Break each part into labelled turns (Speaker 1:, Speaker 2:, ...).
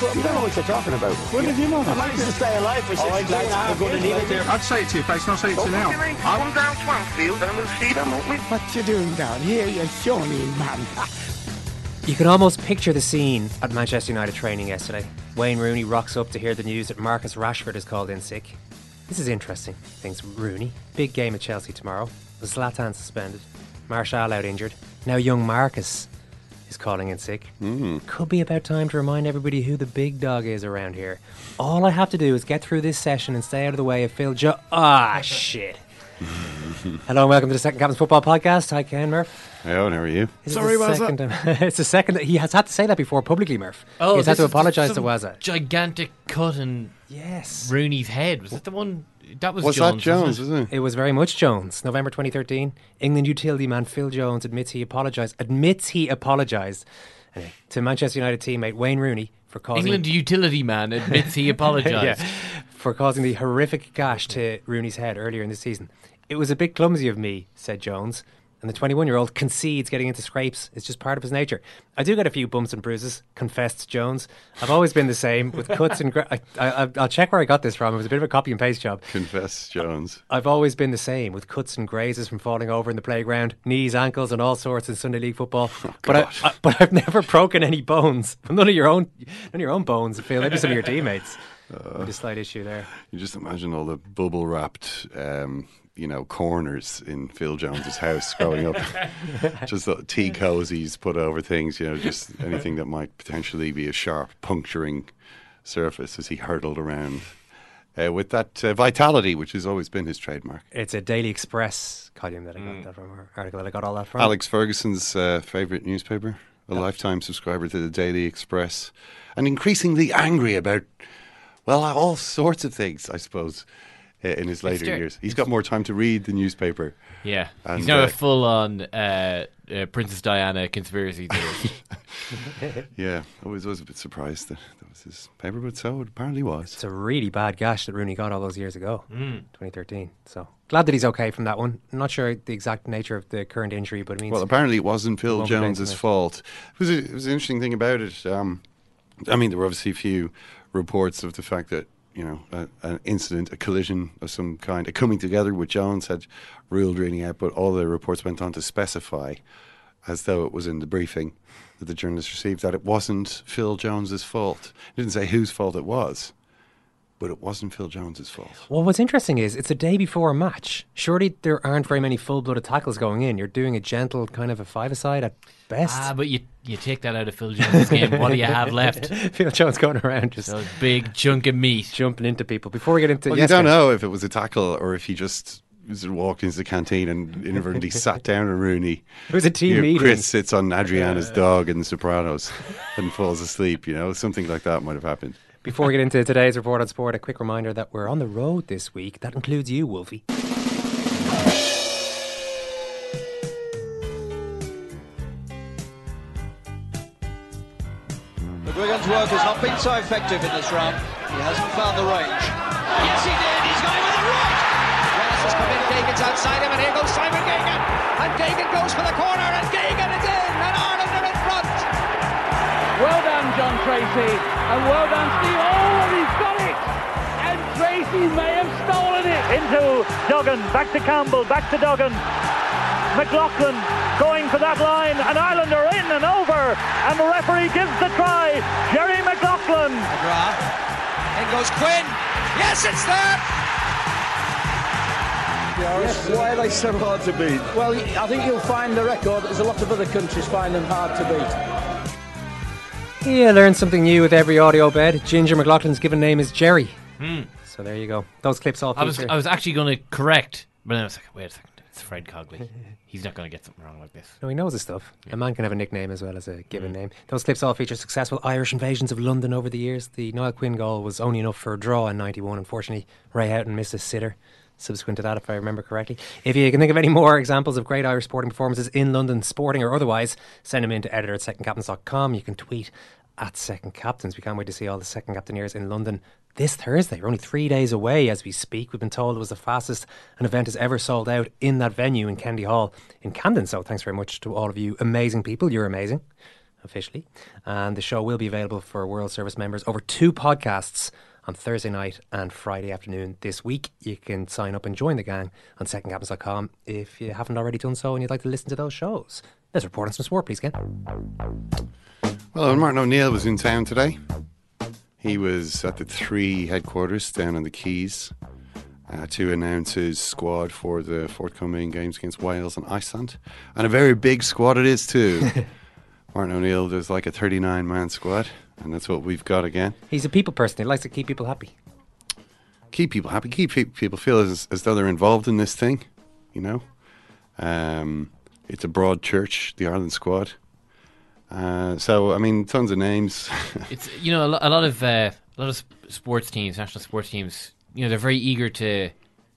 Speaker 1: You don't know what you're talking about.
Speaker 2: What did you know?
Speaker 1: I managed to stay alive for 16
Speaker 2: right, lads,
Speaker 1: and
Speaker 2: we're going to
Speaker 1: years,
Speaker 2: leave it there.
Speaker 3: I'd say it to your face, and I'll say it to you now.
Speaker 4: I come down Swanfield and we'll see them, won't we?
Speaker 2: What you doing down here, you shawny man?
Speaker 5: You can almost picture the scene at Manchester United training yesterday. Wayne Rooney rocks up to hear the news that Marcus Rashford is called in sick. This is interesting, thinks Rooney. Big game at Chelsea tomorrow. Zlatan suspended. Martial out injured. Now young Marcus is calling in sick. Could be about time to remind everybody who the big dog is around here. All I have to do is get through this session and stay out of the way of Phil Jo. Ah, shit. Hello and welcome to the Second Captain's Football Podcast. Hi, Ken Murph.
Speaker 3: Hey, and how are you?
Speaker 5: Is
Speaker 6: Sorry,
Speaker 5: the
Speaker 6: Wazza.
Speaker 5: second time- it's the second that he has had to say that before publicly, Murph.
Speaker 6: Oh,
Speaker 5: He's had
Speaker 6: this
Speaker 5: to
Speaker 6: is
Speaker 5: apologise to
Speaker 6: some
Speaker 5: Wazza.
Speaker 6: Gigantic cut in
Speaker 5: Yes.
Speaker 6: Rooney's head. Was that the one? That was,
Speaker 3: Was
Speaker 6: Jones.
Speaker 3: that Jones,
Speaker 6: wasn't
Speaker 3: wasn't it?
Speaker 5: It was very much Jones. November 2013. England utility man Phil Jones admits he apologised. Admits he apologised anyway, eh, to Manchester United teammate Wayne Rooney for causing
Speaker 6: England utility man admits he apologised.
Speaker 5: yeah, for causing the horrific gash to Rooney's head earlier in the season. It was a bit clumsy of me, said Jones. And the 21 year old concedes getting into scrapes. It's just part of his nature. I do get a few bumps and bruises, confessed Jones. I've always been the same with cuts and. Gra- I, I, I'll check where I got this from. It was a bit of a copy and paste job.
Speaker 3: Confess, Jones.
Speaker 5: I've always been the same with cuts and grazes from falling over in the playground, knees, ankles, and all sorts in Sunday League football. but I, I, but I've never broken any bones. None of your own, none of your own bones. Phil. Maybe some of your teammates. Maybe a slight issue there.
Speaker 3: You just imagine all the bubble wrapped, um, you know, corners in Phil Jones's house growing up. just the tea cozies put over things, you know, just anything that might potentially be a sharp puncturing surface as he hurtled around. Uh, with that uh, vitality, which has always been his trademark.
Speaker 5: It's a Daily Express column that I got that from, or article that I got all that from.
Speaker 3: Alex Ferguson's uh, favourite newspaper, a lifetime subscriber to the Daily Express, and increasingly angry about, well, all sorts of things, I suppose, in his later
Speaker 6: true.
Speaker 3: years. He's got more time to read the newspaper.
Speaker 6: Yeah.
Speaker 3: And,
Speaker 6: He's now
Speaker 3: uh,
Speaker 6: a full on uh, uh, Princess Diana conspiracy theorist.
Speaker 3: Yeah, I was, was a bit surprised that that was his paper, but so it apparently was.
Speaker 5: It's a really bad gash that Rooney got all those years ago, 2013. So glad that he's okay from that one. I'm not sure the exact nature of the current injury, but it means
Speaker 3: Well, apparently it wasn't Phil
Speaker 5: won't
Speaker 3: Jones's fault. It was, a, it was an interesting thing about it. Um, I mean, there were obviously a few reports of the fact that you know a, an incident, a collision of some kind, a coming together with Jones had ruled Rooney out, but all the reports went on to specify, as though it was in the briefing that the journalists received, that it wasn't Phil Jones's fault. It didn't say whose fault it was, but it wasn't Phil Jones's fault.
Speaker 5: Well, what's interesting is it's a day before a match. Surely there aren't very many full-blooded tackles going in. You're doing a gentle kind of a five-a-side at best.
Speaker 6: ah, but you you take that out of Phil Jones' game. What do you have left?
Speaker 5: Phil Jones going around just
Speaker 6: Those big chunk of meat.
Speaker 5: jumping into people. Before we get into
Speaker 3: Well,
Speaker 5: yes,
Speaker 3: you don't
Speaker 5: Ken.
Speaker 3: know if it was a tackle or if he just walked into the canteen and inadvertently sat down on Rooney.
Speaker 5: It was a team
Speaker 3: You know,
Speaker 5: meeting.
Speaker 3: Chris sits on Adriana's dog in The Sopranos and falls asleep. You know, something like that might have happened.
Speaker 5: Before we get into today's report on sport, a quick reminder that we're on the road this week. That includes you, Wolfie.
Speaker 1: Look,
Speaker 7: Wigan's work has not been so effective in this round. He hasn't found the range.
Speaker 8: Yes, he did. He's going with the right. Wallace has come in. Geoghegan's outside him, and here goes Simon Geoghegan. And Geoghegan goes for the corner, and Geoghegan is in, and Ireland are in front.
Speaker 9: Well done, John Treacy, and well done, Steve. Oh, and he's got it! And Treacy may have stolen it.
Speaker 10: Into Duggan, back to Campbell, back to Duggan. McLoughlin going for that line, and Ireland are in and over, and the referee gives the try. Gerry McLoughlin.
Speaker 8: In goes Quinn. Yes, it's there.
Speaker 1: Yes, why are they so hard to beat?
Speaker 10: Well, I think you'll find the record. There's a lot of other countries find them hard to beat.
Speaker 5: Yeah, learn something new with every audio bed. Ginger McLoughlin's given name is Gerry.
Speaker 6: Hmm.
Speaker 5: So there you go. Those clips all
Speaker 6: I was
Speaker 5: feature-
Speaker 6: I was actually going to correct, but then I was like, wait a second, it's Fred Cogley. He's not going to get something wrong like this.
Speaker 5: No, he knows his stuff. A man can have a nickname as well as a given name. Those clips all feature successful Irish invasions of London over the years. The Niall Quinn goal was only enough for a draw in 91. Unfortunately, Ray Houghton missed a sitter subsequent to that, if I remember correctly. If you can think of any more examples of great Irish sporting performances in London, sporting or otherwise, send them in to editor at secondcaptains.com. You can tweet at Second Captains. We can't wait to see all the Second Captaineers in London this Thursday. We're only three days away as we speak. We've been told it was the fastest an event has ever sold out in that venue in Kennedy Hall in Camden. So thanks very much to all of you amazing people. You're amazing, officially. And the show will be available for World Service members over two podcasts on Thursday night and Friday afternoon this week. You can sign up and join the gang on secondcaptains.com if you haven't already done so and you'd like to listen to those shows. Let's report on some sport, please, Ken.
Speaker 3: Well, Martin O'Neill was in town today. He was at the three headquarters down on the Quays uh, to announce his squad for the forthcoming games against Wales and Iceland. And a very big squad it is, too. Martin O'Neill, there's like a 39 man squad, and that's what we've got again.
Speaker 5: He's a people person. He likes to keep people happy.
Speaker 3: Keep people happy, keep pe- people feel as, as though they're involved in this thing, you know? Um, it's a broad church, the Ireland squad. Uh, so, I mean, tons of names.
Speaker 6: it's you know a, lo- a lot of uh, a lot of sports teams, national sports teams. You know they're very eager to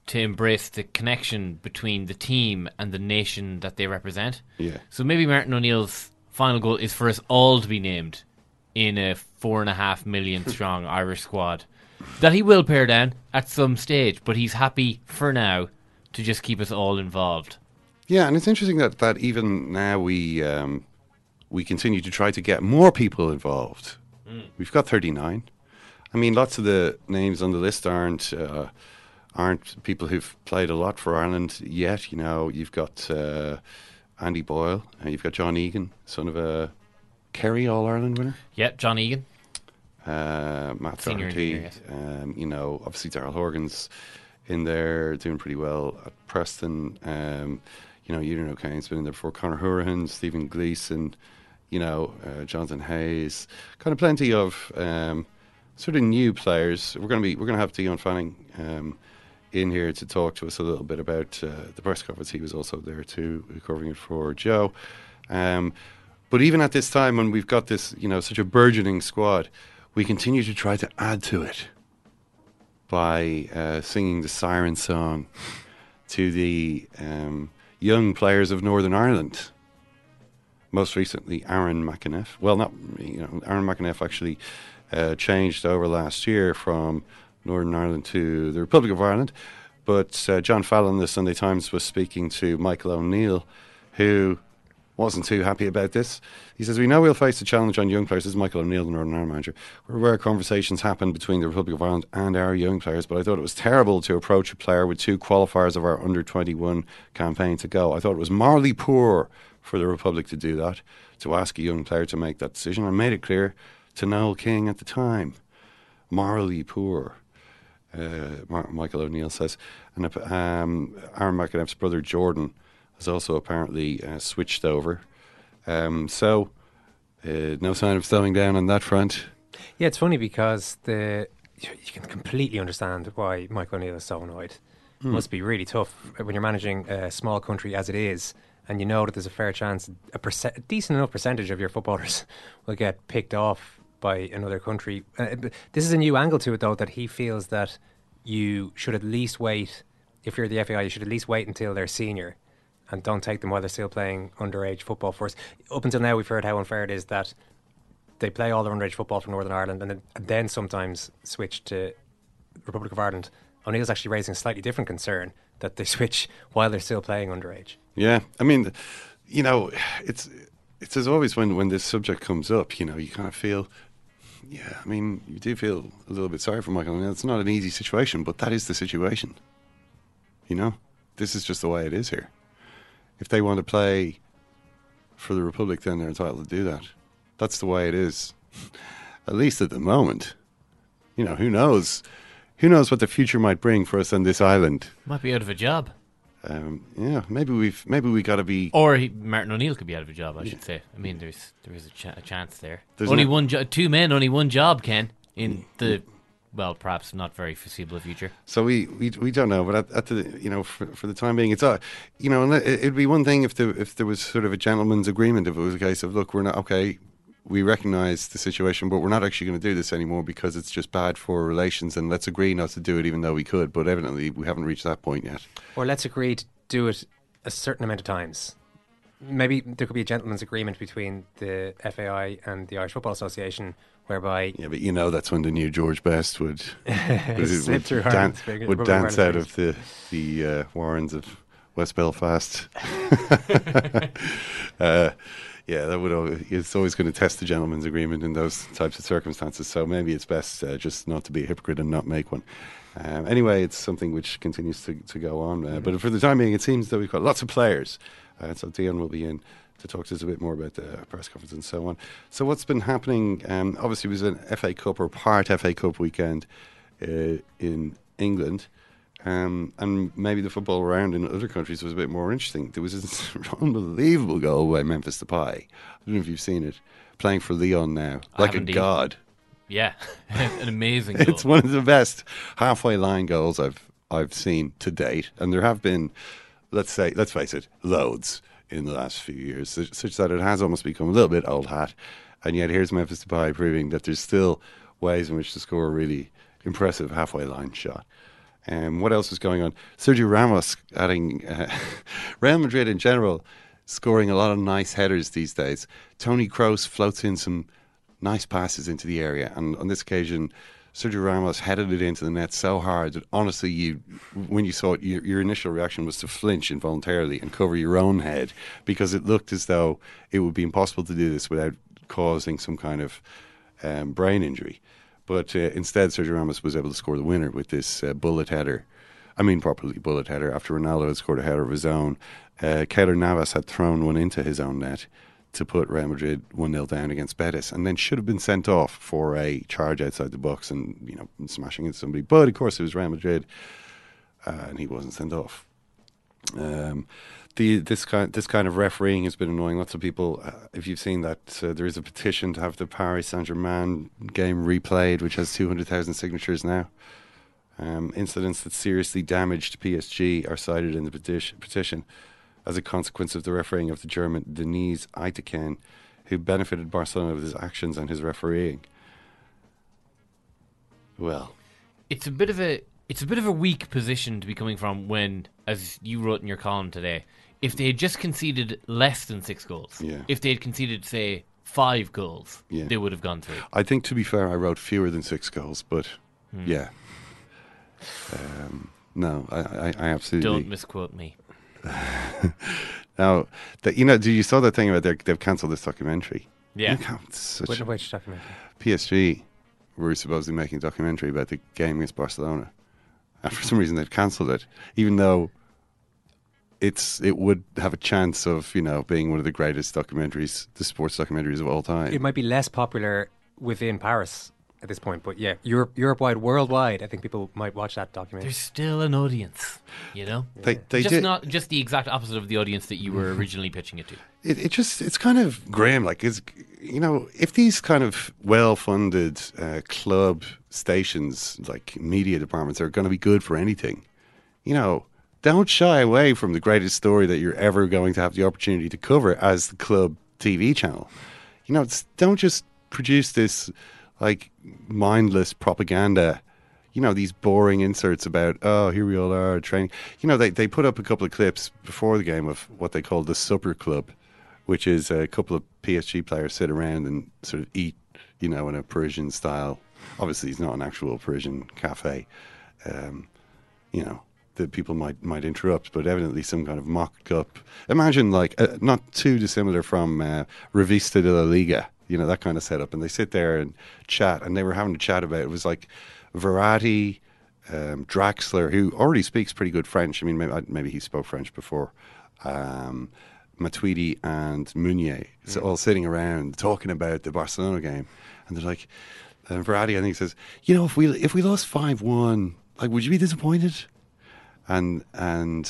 Speaker 6: to embrace the connection between the team and the nation that they represent.
Speaker 3: Yeah.
Speaker 6: So maybe Martin O'Neill's final goal is for us all to be named in a four and a half million strong Irish squad that he will pare down at some stage, but he's happy for now to just keep us all involved.
Speaker 3: Yeah, and it's interesting that, that even now we um, we continue to try to get more people involved.
Speaker 6: Mm.
Speaker 3: We've got 39. I mean, lots of the names on the list aren't uh, aren't people who've played a lot for Ireland yet. You know, you've got uh, Andy Boyle, and you've got John Egan, son of a Kerry All Ireland winner.
Speaker 6: Yep, John Egan.
Speaker 3: Uh, Matt
Speaker 6: Senior
Speaker 3: Doherty,
Speaker 6: yes.
Speaker 3: um, you know, obviously Daryl Horgan's in there doing pretty well at Preston. Um, you know, Eunan O'Kane's been in there before. Conor Hourihane, Stephen Gleeson, you know, uh, Jonathan Hayes. Kind of plenty of um, sort of new players. We're going to be we're going to have Dion Fanning um, in here to talk to us a little bit about uh, the press conference. He was also there too, covering it for Joe. Um, but even at this time, when we've got this, you know, such a burgeoning squad, we continue to try to add to it by uh, singing the siren song to the um, young players of Northern Ireland. Most recently, Aaron McEneff. Well, not you know, Aaron McEneff actually uh, changed over last year from Northern Ireland to the Republic of Ireland. But uh, John Fallon, the Sunday Times, was speaking to Michael O'Neill, who wasn't too happy about this. He says, We know we'll face a challenge on young players. This is Michael O'Neill, the Northern Ireland manager. We're aware conversations happen between the Republic of Ireland and our young players, but I thought it was terrible to approach a player with two qualifiers of our under 21 campaign to go. I thought it was morally poor for the Republic to do that, to ask a young player to make that decision. I made it clear to Noel King at the time morally poor. Uh, Michael O'Neill says, and um, Aaron McEneff's brother Jordan has also apparently uh, switched over. Um, so, uh, no sign of slowing down on that front.
Speaker 5: Yeah, it's funny because the you can completely understand why Michael O'Neill is so annoyed. It
Speaker 3: Hmm.
Speaker 5: must be really tough when you're managing a small country as it is, and you know that there's a fair chance, a, perce- a decent enough percentage of your footballers will get picked off by another country. Uh, this is a new angle to it, though, that he feels that you should at least wait. If you're the FAI, you should at least wait until they're senior and don't take them while they're still playing underage football for us. Up until now, we've heard how unfair it is that they play all their underage football for Northern Ireland and then, and then sometimes switch to Republic of Ireland. O'Neill's actually raising a slightly different concern that they switch while they're still playing underage.
Speaker 3: Yeah, I mean, you know, it's it's as always when when this subject comes up, you know, you kind of feel. Yeah, I mean, you do feel a little bit sorry for Michael. I mean, it's not an easy situation, but that is the situation. You know, this is just the way it is here. If they want to play for the Republic, then they're entitled to do that. That's the way it is, at least at the moment. You know, who knows? Who knows what the future might bring for us on this island?
Speaker 6: Might be out of a job.
Speaker 3: Um, yeah, maybe we've maybe we got to be.
Speaker 6: Or he, Martin O'Neill could be out of a job. I should say. I mean, there's there is a, ch- a chance there.
Speaker 3: There's
Speaker 6: only
Speaker 3: no-
Speaker 6: one, jo- two men, only one job. Ken in the well, perhaps not very foreseeable future.
Speaker 3: So we, we we don't know, but at, at the you know for, for the time being, it's uh, you know and it- it'd be one thing if the if there was sort of a gentleman's agreement if it was a case of look we're not okay we recognise the situation but we're not actually going to do this anymore because it's just bad for relations and let's agree not to do it even though we could but evidently we haven't reached that point yet.
Speaker 5: Or let's agree to do it a certain amount of times. Maybe there could be a gentleman's agreement between the FAI and the Irish Football Association whereby
Speaker 3: Yeah, but you know that's when the new George Best would would, would,
Speaker 5: through
Speaker 3: dan-
Speaker 5: Ireland's fingers-
Speaker 3: would dance out of the the uh, warrens of West Belfast. uh, yeah, that would. al- It's always going to test the gentleman's agreement in those types of circumstances. So maybe it's best uh, just not to be a hypocrite and not make one. Um, anyway, it's something which continues to, to go on. Uh, but for the time being, it seems that we've got lots of players. Uh, so Dion will be in to talk to us a bit more about the press conference and so on. So what's been happening? Um, obviously, it was an FA Cup or part FA Cup weekend uh, in England. Um, and maybe the football around in other countries was a bit more interesting. There was this unbelievable goal by Memphis Depay. I don't know if you've seen it. Playing for Leon now, like a
Speaker 6: indeed.
Speaker 3: god.
Speaker 6: Yeah, an amazing. Goal.
Speaker 3: It's one of the best halfway line goals I've I've seen to date, and there have been, let's say, let's face it, loads in the last few years, such, such that it has almost become a little bit old hat. And yet, here's Memphis Depay proving that there's still ways in which to score a really impressive halfway line shot. Um, what else is going on? Sergio Ramos adding uh, Real Madrid in general scoring a lot of nice headers these days. Toni Kroos floats in some nice passes into the area, and on this occasion, Sergio Ramos headed it into the net so hard that honestly, you when you saw it, your, your initial reaction was to flinch involuntarily and cover your own head because it looked as though it would be impossible to do this without causing some kind of um, brain injury. But uh, instead, Sergio Ramos was able to score the winner with this uh, bullet header. I mean, properly bullet header after Ronaldo had scored a header of his own. Uh, Navas had thrown one into his own net to put Real Madrid 1 0 down against Betis and then should have been sent off for a charge outside the box and, you know, smashing into somebody. But of course, it was Real Madrid uh, and he wasn't sent off. Um, the this kind this kind of refereeing has been annoying lots of people. Uh, if you've seen that, uh, there is a petition to have the Paris Saint Germain game replayed, which has two hundred thousand signatures now. Um, incidents that seriously damaged PSG are cited in the petition, petition as a consequence of the refereeing of the German Deniz Aytekin, who benefited Barcelona with his actions and his refereeing. Well,
Speaker 6: it's a bit of a it's a bit of a weak position to be coming from when, as you wrote in your column today, if they had just conceded less than six goals,
Speaker 3: Yeah.
Speaker 6: if they had conceded say five goals,
Speaker 3: Yeah.
Speaker 6: they would have gone through.
Speaker 3: I think to be fair, I wrote fewer than six goals, but
Speaker 6: Hmm.
Speaker 3: yeah. Um, no, I, I, I absolutely
Speaker 6: Don't misquote me.
Speaker 3: now, that you know, do you saw that thing about they've cancelled this documentary?
Speaker 6: Yeah.
Speaker 3: Look how it's such
Speaker 5: Which, which documentary?
Speaker 3: PSG were supposedly making a documentary about the game against Barcelona, and for some reason they've cancelled it, even though it's it would have a chance of you know being one of the greatest documentaries, the sports documentaries of all time.
Speaker 5: It might be less popular within Paris at this point, but yeah, Europe, Europe wide, worldwide, I think people might watch that documentary.
Speaker 6: There's still an audience, you know.
Speaker 3: They- they
Speaker 6: just
Speaker 3: did-
Speaker 6: not just the exact opposite of the audience that you were originally pitching it to.
Speaker 3: it, it just it's kind of grim like it's you know if these kind of well-funded uh, club stations like media departments are going to be good for anything. You know don't shy away from the greatest story that you're ever going to have the opportunity to cover as the club tv channel. You know don't just produce this like mindless propaganda. You know these boring inserts about oh here we all are training. You know they, they put up a couple of clips before the game of what they call the supper club which is a couple of PSG players sit around and sort of eat you know, in a Parisian style. Obviously, it's not an actual Parisian cafe. Um, you know, that people might might interrupt, but evidently some kind of mocked up. Imagine like uh, not too dissimilar from uh, Revista de la Liga, you know that kind of setup, and they sit there and chat, and they were having a chat about it was like Verratti, um, Draxler, who already speaks pretty good French. I mean, maybe, maybe he spoke French before. Um, Matuidi and Meunier, so all sitting around talking about the Barcelona game, and they're like, and Verratti, I think, says, you know, if we if we lost five one, like, would you be disappointed? And and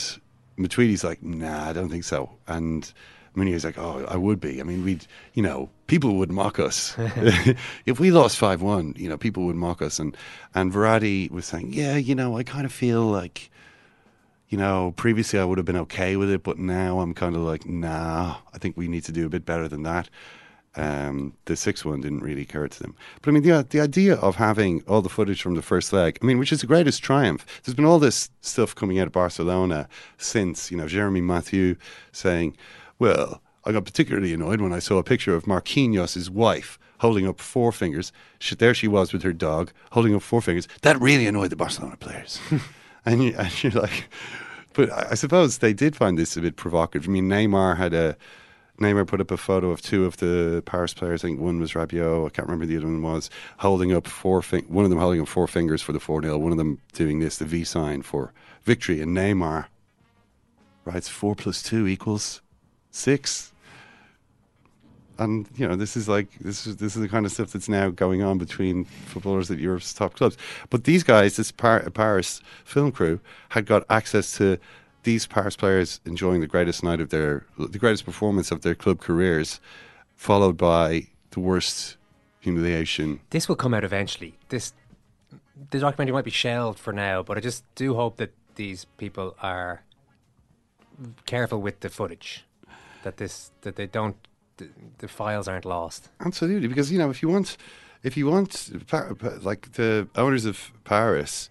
Speaker 3: Matuidi's like, nah, I don't think so. And Meunier's like, oh, I would be. I mean, we'd, you know, people would mock us if we lost five one. You know, people would mock us. And and Verratti was saying, yeah, you know, I kind of feel like, you know, previously I would have been okay with it, but now I'm kind of like, nah, I think we need to do a bit better than that. Um, the sixth one didn't really occur to them. But I mean, the, the idea of having all the footage from the first leg, I mean, which is the greatest triumph. There's been all this stuff coming out of Barcelona since, you know, Jeremy Mathieu saying, well, I got particularly annoyed when I saw a picture of Marquinhos' wife holding up four fingers. She, there she was with her dog holding up four fingers. That really annoyed the Barcelona players. and, you, and you're like, but I, I suppose they did find this a bit provocative. I mean, Neymar had a Neymar put up a photo of two of the Paris players. I think one was Rabiot. I can't remember the other one was holding up four. One of them holding up four fingers for the four 0 One of them doing this, the V sign for victory. And Neymar writes four plus two equals six. And you know this is like this is this is the kind of stuff that's now going on between footballers at Europe's top clubs. But these guys, this Par- Paris film crew, had got access to these Paris players enjoying the greatest night of their, the greatest performance of their club careers, followed by the worst humiliation.
Speaker 5: This will come out eventually. This the documentary might be shelved for now, but I just do hope that these people are careful with the footage, that this that they don't the, the files aren't lost.
Speaker 3: Absolutely, because you know if you want if you want like the owners of Paris,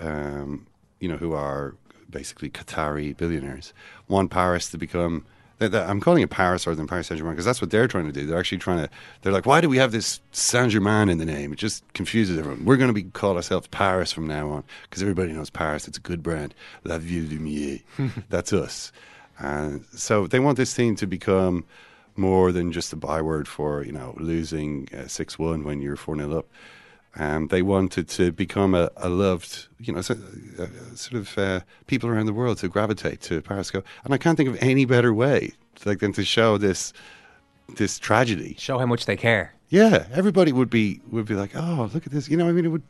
Speaker 3: um, you know who are basically Qatari billionaires want Paris to become. I'm calling it Paris rather than Paris Saint Germain because that's what they're trying to do. They're actually trying to. They're like, why do we have this Saint Germain in the name? It just confuses everyone. We're going to be call ourselves Paris from now on because everybody knows Paris. It's a good brand. La Ville Lumière. that's us. And so they want this team to become more than just a byword for you know losing uh, six uh, one when you're four 0 up. Um, they wanted to become a, a loved, you know, sort of uh, people around the world to gravitate to Parisco. And I can't think of any better way like than to show this this tragedy.
Speaker 5: Show how much they care.
Speaker 3: Yeah, everybody would be would be like, oh, look at this. You know, I mean, it would.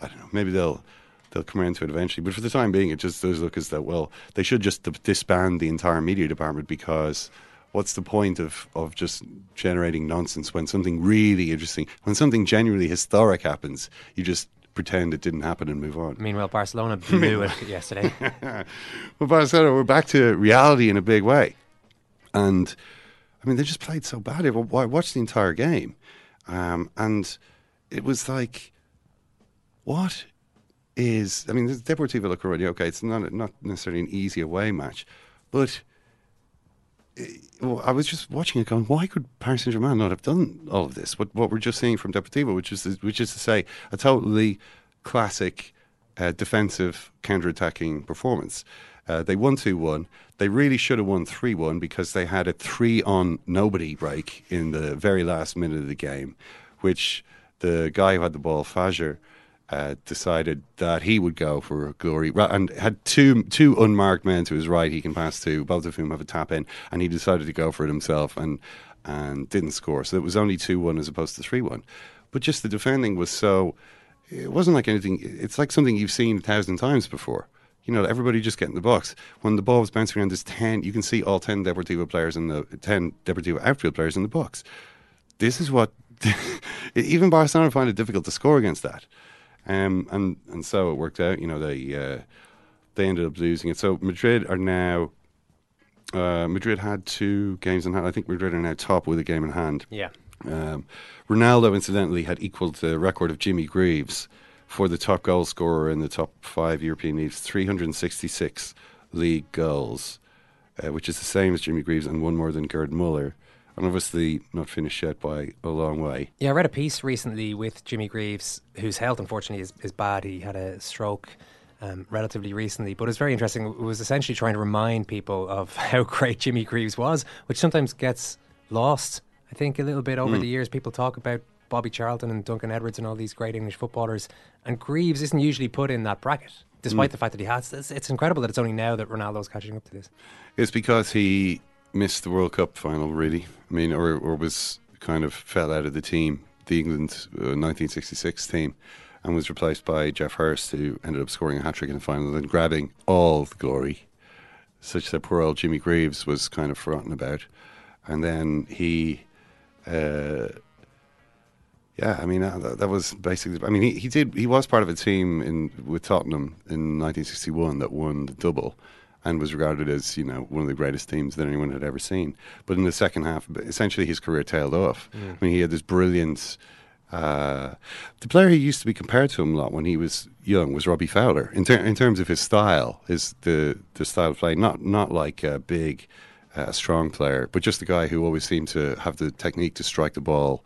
Speaker 3: I don't know. Maybe they'll they'll come around to it eventually. But for the time being, it just does look as though well they should just disband the entire media department because what's the point of, of just generating nonsense when something really interesting, when something genuinely historic happens, you just pretend it didn't happen and move on.
Speaker 5: Meanwhile, Barcelona blew it yesterday.
Speaker 3: well, Barcelona, we're back to reality in a big way. And I mean, they just played so badly. I watched the entire game. Um, and it was like, what is. I mean, the Deportivo La Coruña, okay, it's not, not necessarily an easy away match, but I was just watching it, going, why could Paris Saint Germain not have done all of this? What what we're just seeing from Deportivo, which is which is to say, a totally classic uh, defensive counter-attacking performance. Uh, they won two one. They really should have won three one because they had a three on nobody break in the very last minute of the game, which the guy who had the ball, Fajr, uh, decided that he would go for glory and had two two unmarked men to his right he can pass to, both of whom have a tap in, and he decided to go for it himself and and didn't score. So it was only two one as opposed to three one. But just the defending was so. It wasn't like anything. It's like something you've seen a thousand times before. You know, everybody just get in the box. When the ball was bouncing around, there's ten. You can see all ten Deportivo players in the ten Deportivo outfield players in the box. This is what even Barcelona find it difficult to score against that. Um, and and so it worked out. You know, they uh, they ended up losing it. So Madrid are now. Uh, Madrid had two games in hand. I think Madrid are now top with a game in hand.
Speaker 5: Yeah.
Speaker 3: Um, Ronaldo, incidentally, had equalled the record of Jimmy Greaves for the top goal scorer in the top five European leagues 366 league goals, uh, which is the same as Jimmy Greaves and one more than Gerd Muller. And obviously not finished yet by a long way.
Speaker 5: Yeah, I read a piece recently with Jimmy Greaves, whose health unfortunately is, is bad. He had a stroke um, relatively recently, but it was very interesting. It was essentially trying to remind people of how great Jimmy Greaves was, which sometimes gets lost. I think a little bit over
Speaker 3: Mm.
Speaker 5: the years, people talk about Bobby Charlton and Duncan Edwards and all these great English footballers, and Greaves isn't usually put in that bracket, despite
Speaker 3: Mm.
Speaker 5: the fact that he has. It's, it's incredible that it's only now that Ronaldo's catching up to this.
Speaker 3: It's because he missed the World Cup final, really. I mean, or, or was kind of fell out of the team, the England uh, 1966 team, and was replaced by Geoff Hurst, who ended up scoring a hat trick in the final and grabbing all the glory, such that poor old Jimmy Greaves was kind of forgotten about. And then he. Uh, yeah, I mean that, that was basically. I mean, he, he did. He was part of a team in with Tottenham in 1961 that won the double, and was regarded as you know one of the greatest teams that anyone had ever seen. But in the second half, essentially his career tailed off.
Speaker 11: Mm.
Speaker 3: I mean, he had this brilliant. Uh, the player he used to be compared to him a lot when he was young was Robbie Fowler. In, ter- in terms of his style, is the the style of play not not like a big, uh, strong player, but just the guy who always seemed to have the technique to strike the ball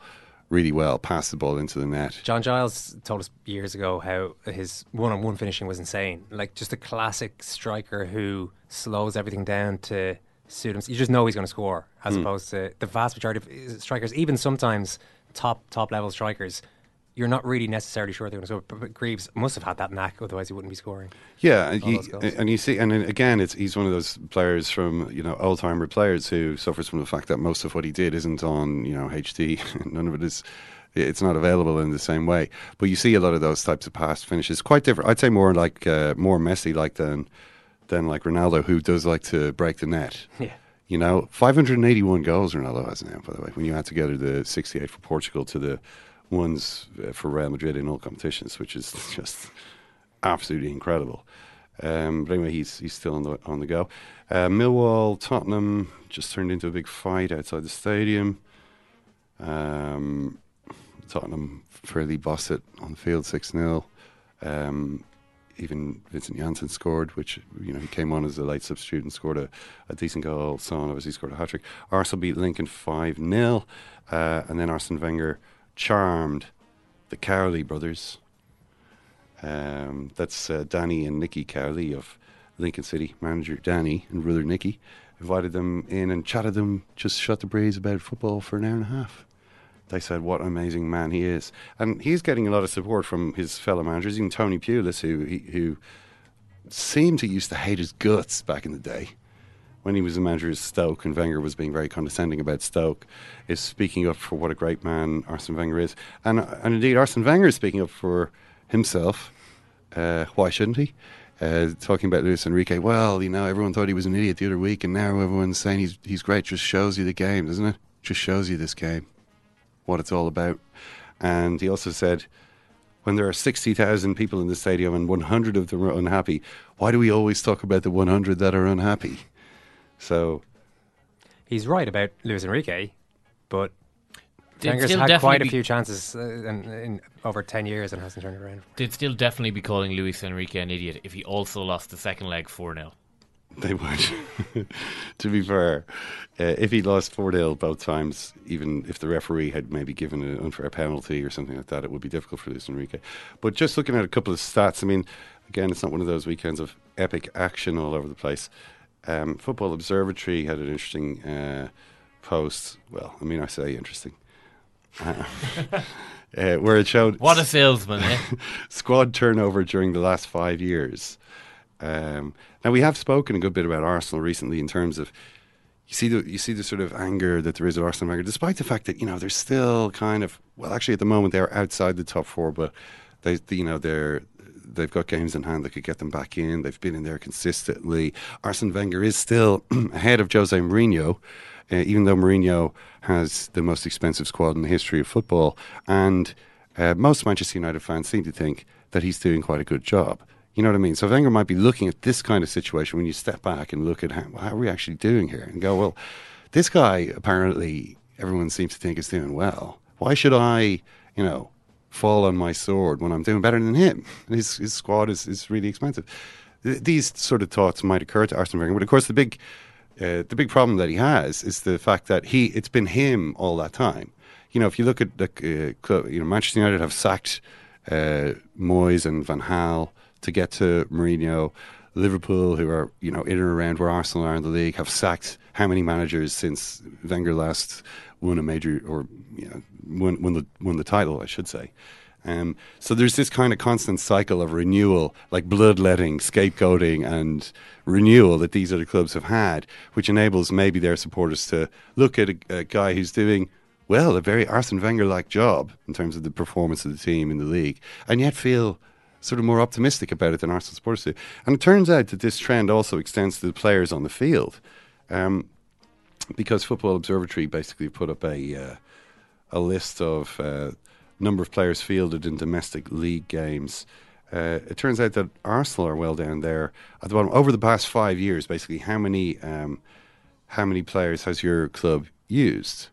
Speaker 3: really well, pass the ball into the net.
Speaker 5: John Giles told us years ago how his one-on-one finishing was insane. Like just a classic striker who slows everything down to suit him. You just know he's going to score, as
Speaker 3: Mm.
Speaker 5: opposed to the vast majority of uh, strikers, even sometimes top top level strikers. You're not really necessarily sure they're going to score. But, Greaves must have had that knack, otherwise he wouldn't be scoring.
Speaker 3: Yeah, and you, and you see, and again, it's he's one of those players from you know old timer players who suffers from the fact that most of what he did isn't on you know HD. None of it is. It's not available in the same way. But you see a lot of those types of pass finishes. Quite different. I'd say more like uh, more messy like than than like Ronaldo, who does like to break the net.
Speaker 5: Yeah.
Speaker 3: You know, 581 goals Ronaldo has now, by the way, when you add together the 68 for Portugal to the ones uh, for Real Madrid in all competitions, which is just absolutely incredible. Um, but anyway, he's he's still on the on the go. Uh, Millwall, Tottenham just turned into a big fight outside the stadium. Um, Tottenham fairly bossed it on the field, six 0 um, Even Vincent Janssen scored, which you know he came on as a late substitute and scored a, a decent goal. Son obviously scored a hat trick. Arsenal beat Lincoln five 0 uh, and then Arsene Wenger charmed the Cowley brothers. Um, that's uh, Danny and Nicky Cowley of Lincoln City. Manager Danny and brother Nicky invited them in and chatted them, just shut the breeze about football for an hour and a half. They said what an amazing man he is, and he's getting a lot of support from his fellow managers, even Tony Pulis, who who seemed to used to hate his guts back in the day when he was the manager of Stoke and Wenger was being very condescending about Stoke, is speaking up for what a great man Arsene Wenger is, and and indeed Arsene Wenger is speaking up for himself. Uh, why shouldn't he? Uh, talking about Luis Enrique. Well, you know, everyone thought he was an idiot the other week, and now everyone's saying he's he's great. Just shows you the game, doesn't it? Just shows you this game, what it's all about. And he also said, when there are sixty thousand people in the stadium and one hundred of them are unhappy, why do we always talk about the one hundred that are unhappy? So
Speaker 5: He's right about Luis Enrique, but
Speaker 6: They'd
Speaker 5: Wenger's
Speaker 6: still
Speaker 5: had quite
Speaker 6: definitely
Speaker 5: a
Speaker 6: be-
Speaker 5: few chances uh, in, in over 10 years and hasn't turned it around.
Speaker 6: They'd still definitely be calling Luis Enrique an idiot if he also lost the second leg 4 0.
Speaker 3: They would. to be fair, uh, if he lost 4 0 both times, even if the referee had maybe given an unfair penalty or something like that, it would be difficult for Luis Enrique. But just looking at a couple of stats, I mean, again, it's not one of those weekends of epic action all over the place. Um, Football Observatory had an interesting uh, post. Well, I mean, I say interesting. Uh, uh, where it showed
Speaker 6: What a salesman, eh?
Speaker 3: squad turnover during the last five years. Um, now we have spoken a good bit about Arsenal recently in terms of you see the you see the sort of anger that there is at Arsenal, Wenger, despite the fact that you know they're still kind of well, actually at the moment they're outside the top four, but they you know they're they've got games in hand that could get them back in. They've been in there consistently. Arsene Wenger is still ahead of Jose Mourinho, uh, even though Mourinho has the most expensive squad in the history of football. And uh, most Manchester United fans seem to think that he's doing quite a good job. You know what I mean? So Wenger might be looking at this kind of situation when you step back and look at how, how are we actually doing here and go, well, this guy apparently everyone seems to think is doing well. Why should I, you know, fall on my sword when I'm doing better than him? And his, his squad is, is really expensive. Th- These sort of thoughts might occur to Arsene Wenger, but of course the big uh, the big problem that he has is the fact that he it's been him all that time. You know, if you look at the uh, club, you know Manchester United have sacked uh, Moyes and Van Gaal to get to Mourinho. Liverpool, who are you know in and around where Arsenal are in the league, have sacked how many managers since Wenger last won a major or you know, won won the won the title, I should say. Um, so there's this kind of constant cycle of renewal, like bloodletting, scapegoating, and renewal that these other clubs have had, which enables maybe their supporters to look at a, a guy who's doing well a very Arsene Wenger-like job in terms of the performance of the team in the league, and yet feel sort of more optimistic about it than Arsenal supporters do. And it turns out that this trend also extends to the players on the field, um, because Football Observatory basically put up a uh, a list of uh, number of players fielded in domestic league games. Uh, it turns out that Arsenal are well down there at the bottom. Over the past five years, basically, how many um, how many players has your club used?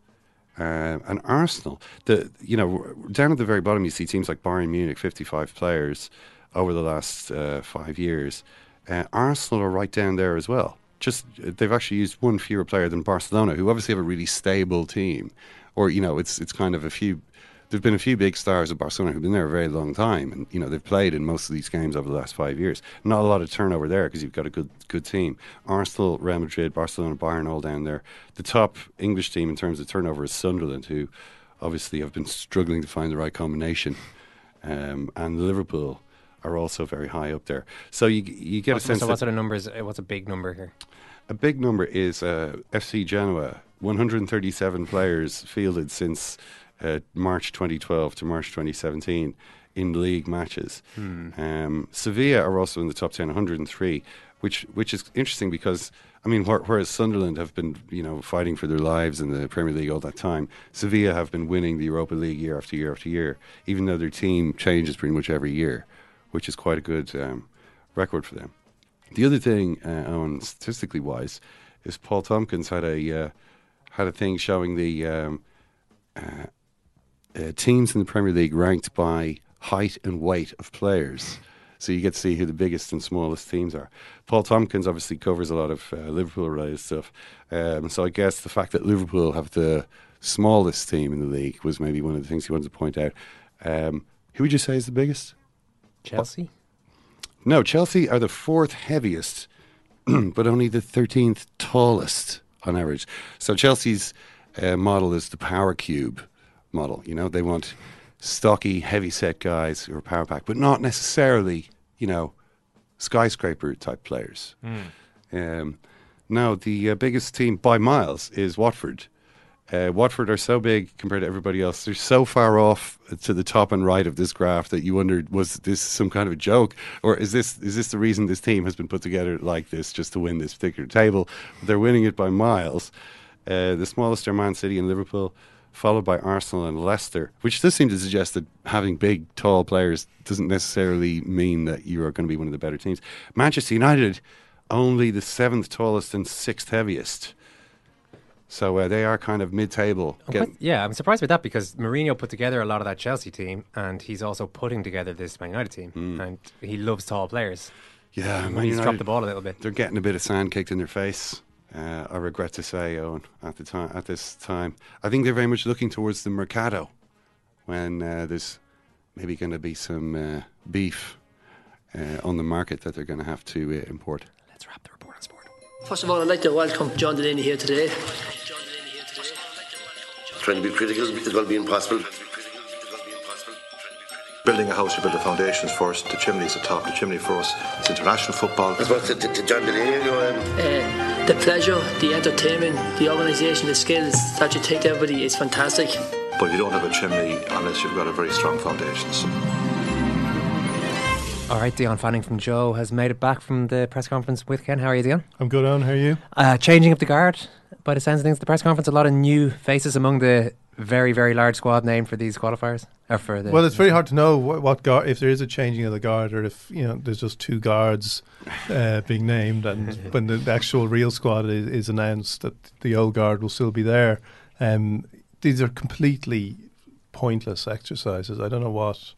Speaker 3: Uh, and Arsenal, the you know down at the very bottom, you see teams like Bayern Munich, fifty-five players over the last uh, five years. Uh, Arsenal are right down there as well. Just they've actually used one fewer player than Barcelona, who obviously have a really stable team, or you know it's it's kind of a few there've been a few big stars of Barcelona who've been there a very long time, and you know they've played in most of these games over the last five years. Not a lot of turnover there because you've got a good good team. Arsenal, Real Madrid, Barcelona, Bayern, all down there. The top English team in terms of turnover is Sunderland, who obviously have been struggling to find the right combination, um, and Liverpool are also very high up there. So you you get
Speaker 5: what's,
Speaker 3: a sense.
Speaker 5: So what sort of numbers? What's a big number here?
Speaker 3: A big number is uh, FC Genoa, 137 players fielded since uh, March 2012 to March 2017 in league matches.
Speaker 5: Hmm.
Speaker 3: Um, Sevilla are also in the top 10, 103, which which is interesting because I mean, wh- whereas Sunderland have been you know fighting for their lives in the Premier League all that time, Sevilla have been winning the Europa League year after year after year, even though their team changes pretty much every year, which is quite a good um, record for them. The other thing, uh, Eoin, statistically wise, is Paul Tomkins had a uh, had a thing showing the um, uh, uh, teams in the Premier League ranked by height and weight of players. So you get to see who the biggest and smallest teams are. Paul Tomkins obviously covers a lot of uh, Liverpool related stuff. Um, so I guess the fact that Liverpool have the smallest team in the league was maybe one of the things he wanted to point out. Um, who would you say is the biggest?
Speaker 5: Chelsea.
Speaker 3: No, Chelsea are the fourth heaviest, but only the 13th tallest on average. So Chelsea's uh, model is the power cube model. You know, they want stocky, heavy set guys who are power pack, but not necessarily, you know, skyscraper type players. Um, now, the uh, biggest team by miles is Watford. Uh, Watford are so big compared to everybody else. They're so far off to the top and right of this graph that you wondered was this some kind of a joke, or is this is this the reason this team has been put together like this just to win this particular table? They're winning it by miles. Uh, the smallest are Man City and Liverpool, followed by Arsenal and Leicester, which does seem to suggest that having big, tall players doesn't necessarily mean that you are going to be one of the better teams. Manchester United, only the seventh tallest and sixth heaviest. So uh, they are kind of mid-table. Get-
Speaker 5: yeah, I'm surprised with that because Mourinho put together a lot of that Chelsea team, and he's also putting together this Man United team, and he loves tall players.
Speaker 3: Yeah, Man
Speaker 5: he's
Speaker 3: United,
Speaker 5: dropped the ball a little bit.
Speaker 3: They're getting a bit of sand kicked in their face. Uh, I regret to say, Eoin, at the time, at this time, I think they're very much looking towards the mercado when uh, there's maybe going to be some uh, beef uh, on the market that they're going to have to uh, import.
Speaker 11: First of all, I'd like to welcome John Delaney here today.
Speaker 12: Trying to be critical is going to be impossible.
Speaker 13: Building a house, you build the foundations first. The chimney's the top. The chimney for us is international football.
Speaker 12: I suppose to, to, to John Delaney, you know, um,
Speaker 11: Uh, the pleasure, the entertainment, the organisation, the skills that you take to everybody is fantastic.
Speaker 13: But you don't have a chimney unless you've got a very strong foundations.
Speaker 5: All right, Dion Fanning from Joe has made it back from the press conference with Ken. How are you, Dion?
Speaker 14: I'm good on. How are you?
Speaker 5: Uh, changing up the guard, by the sounds of things, the press conference. A lot of new faces among the very, very large squad named for these qualifiers. Or for the,
Speaker 14: Well, it's very hard to know what, what guard if there is a changing of the guard or if you know there's just two guards uh, being named, and when the, the actual real squad is, is announced that the old guard will still be there. Um, these are completely pointless exercises. I don't know what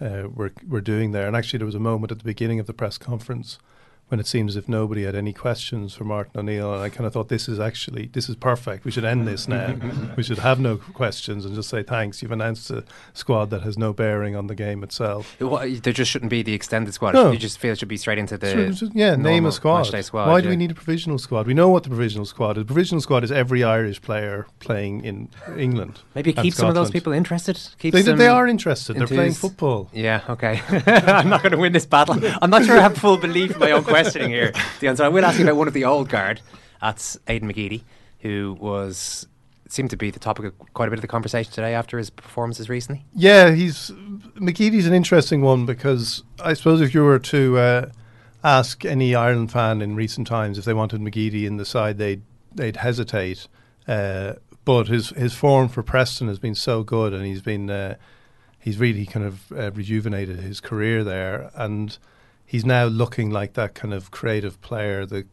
Speaker 14: uh, we're we're doing there. And actually, there was a moment at the beginning of the press conference when it seemed as if nobody had any questions for Martin O'Neill, and I kind of thought this is actually this is perfect. We should end this mm-hmm. now. Mm-hmm. we should have no questions and just say thanks. You've announced a squad that has no bearing on the game itself.
Speaker 5: What, there just shouldn't be the extended squad.
Speaker 14: No.
Speaker 5: You just feel it should be straight into the
Speaker 14: So, so, yeah, name a squad.
Speaker 5: squad.
Speaker 14: Why
Speaker 5: yeah.
Speaker 14: do we need a provisional squad? We know what the provisional squad is. The provisional squad is every Irish player playing in England.
Speaker 5: Maybe keep some of those people interested. Keeps
Speaker 14: They,
Speaker 5: them
Speaker 14: they are interested. They're playing football.
Speaker 5: Yeah, okay. I'm not going to win this battle. I'm not sure I have full belief in my own questioning here. The answer I will ask you about one of the old guard. That's Aidan McGeady, who was seemed to be the topic of quite a bit of the conversation today after his performances recently.
Speaker 14: Yeah, he's McGeady's an interesting one because I suppose if you were to uh, ask any Ireland fan in recent times if they wanted McGeady in the side, they'd they'd hesitate. Uh, but his his form for Preston has been so good, and he's been uh, he's really kind of uh, rejuvenated his career there, and he's now looking like that kind of creative player, the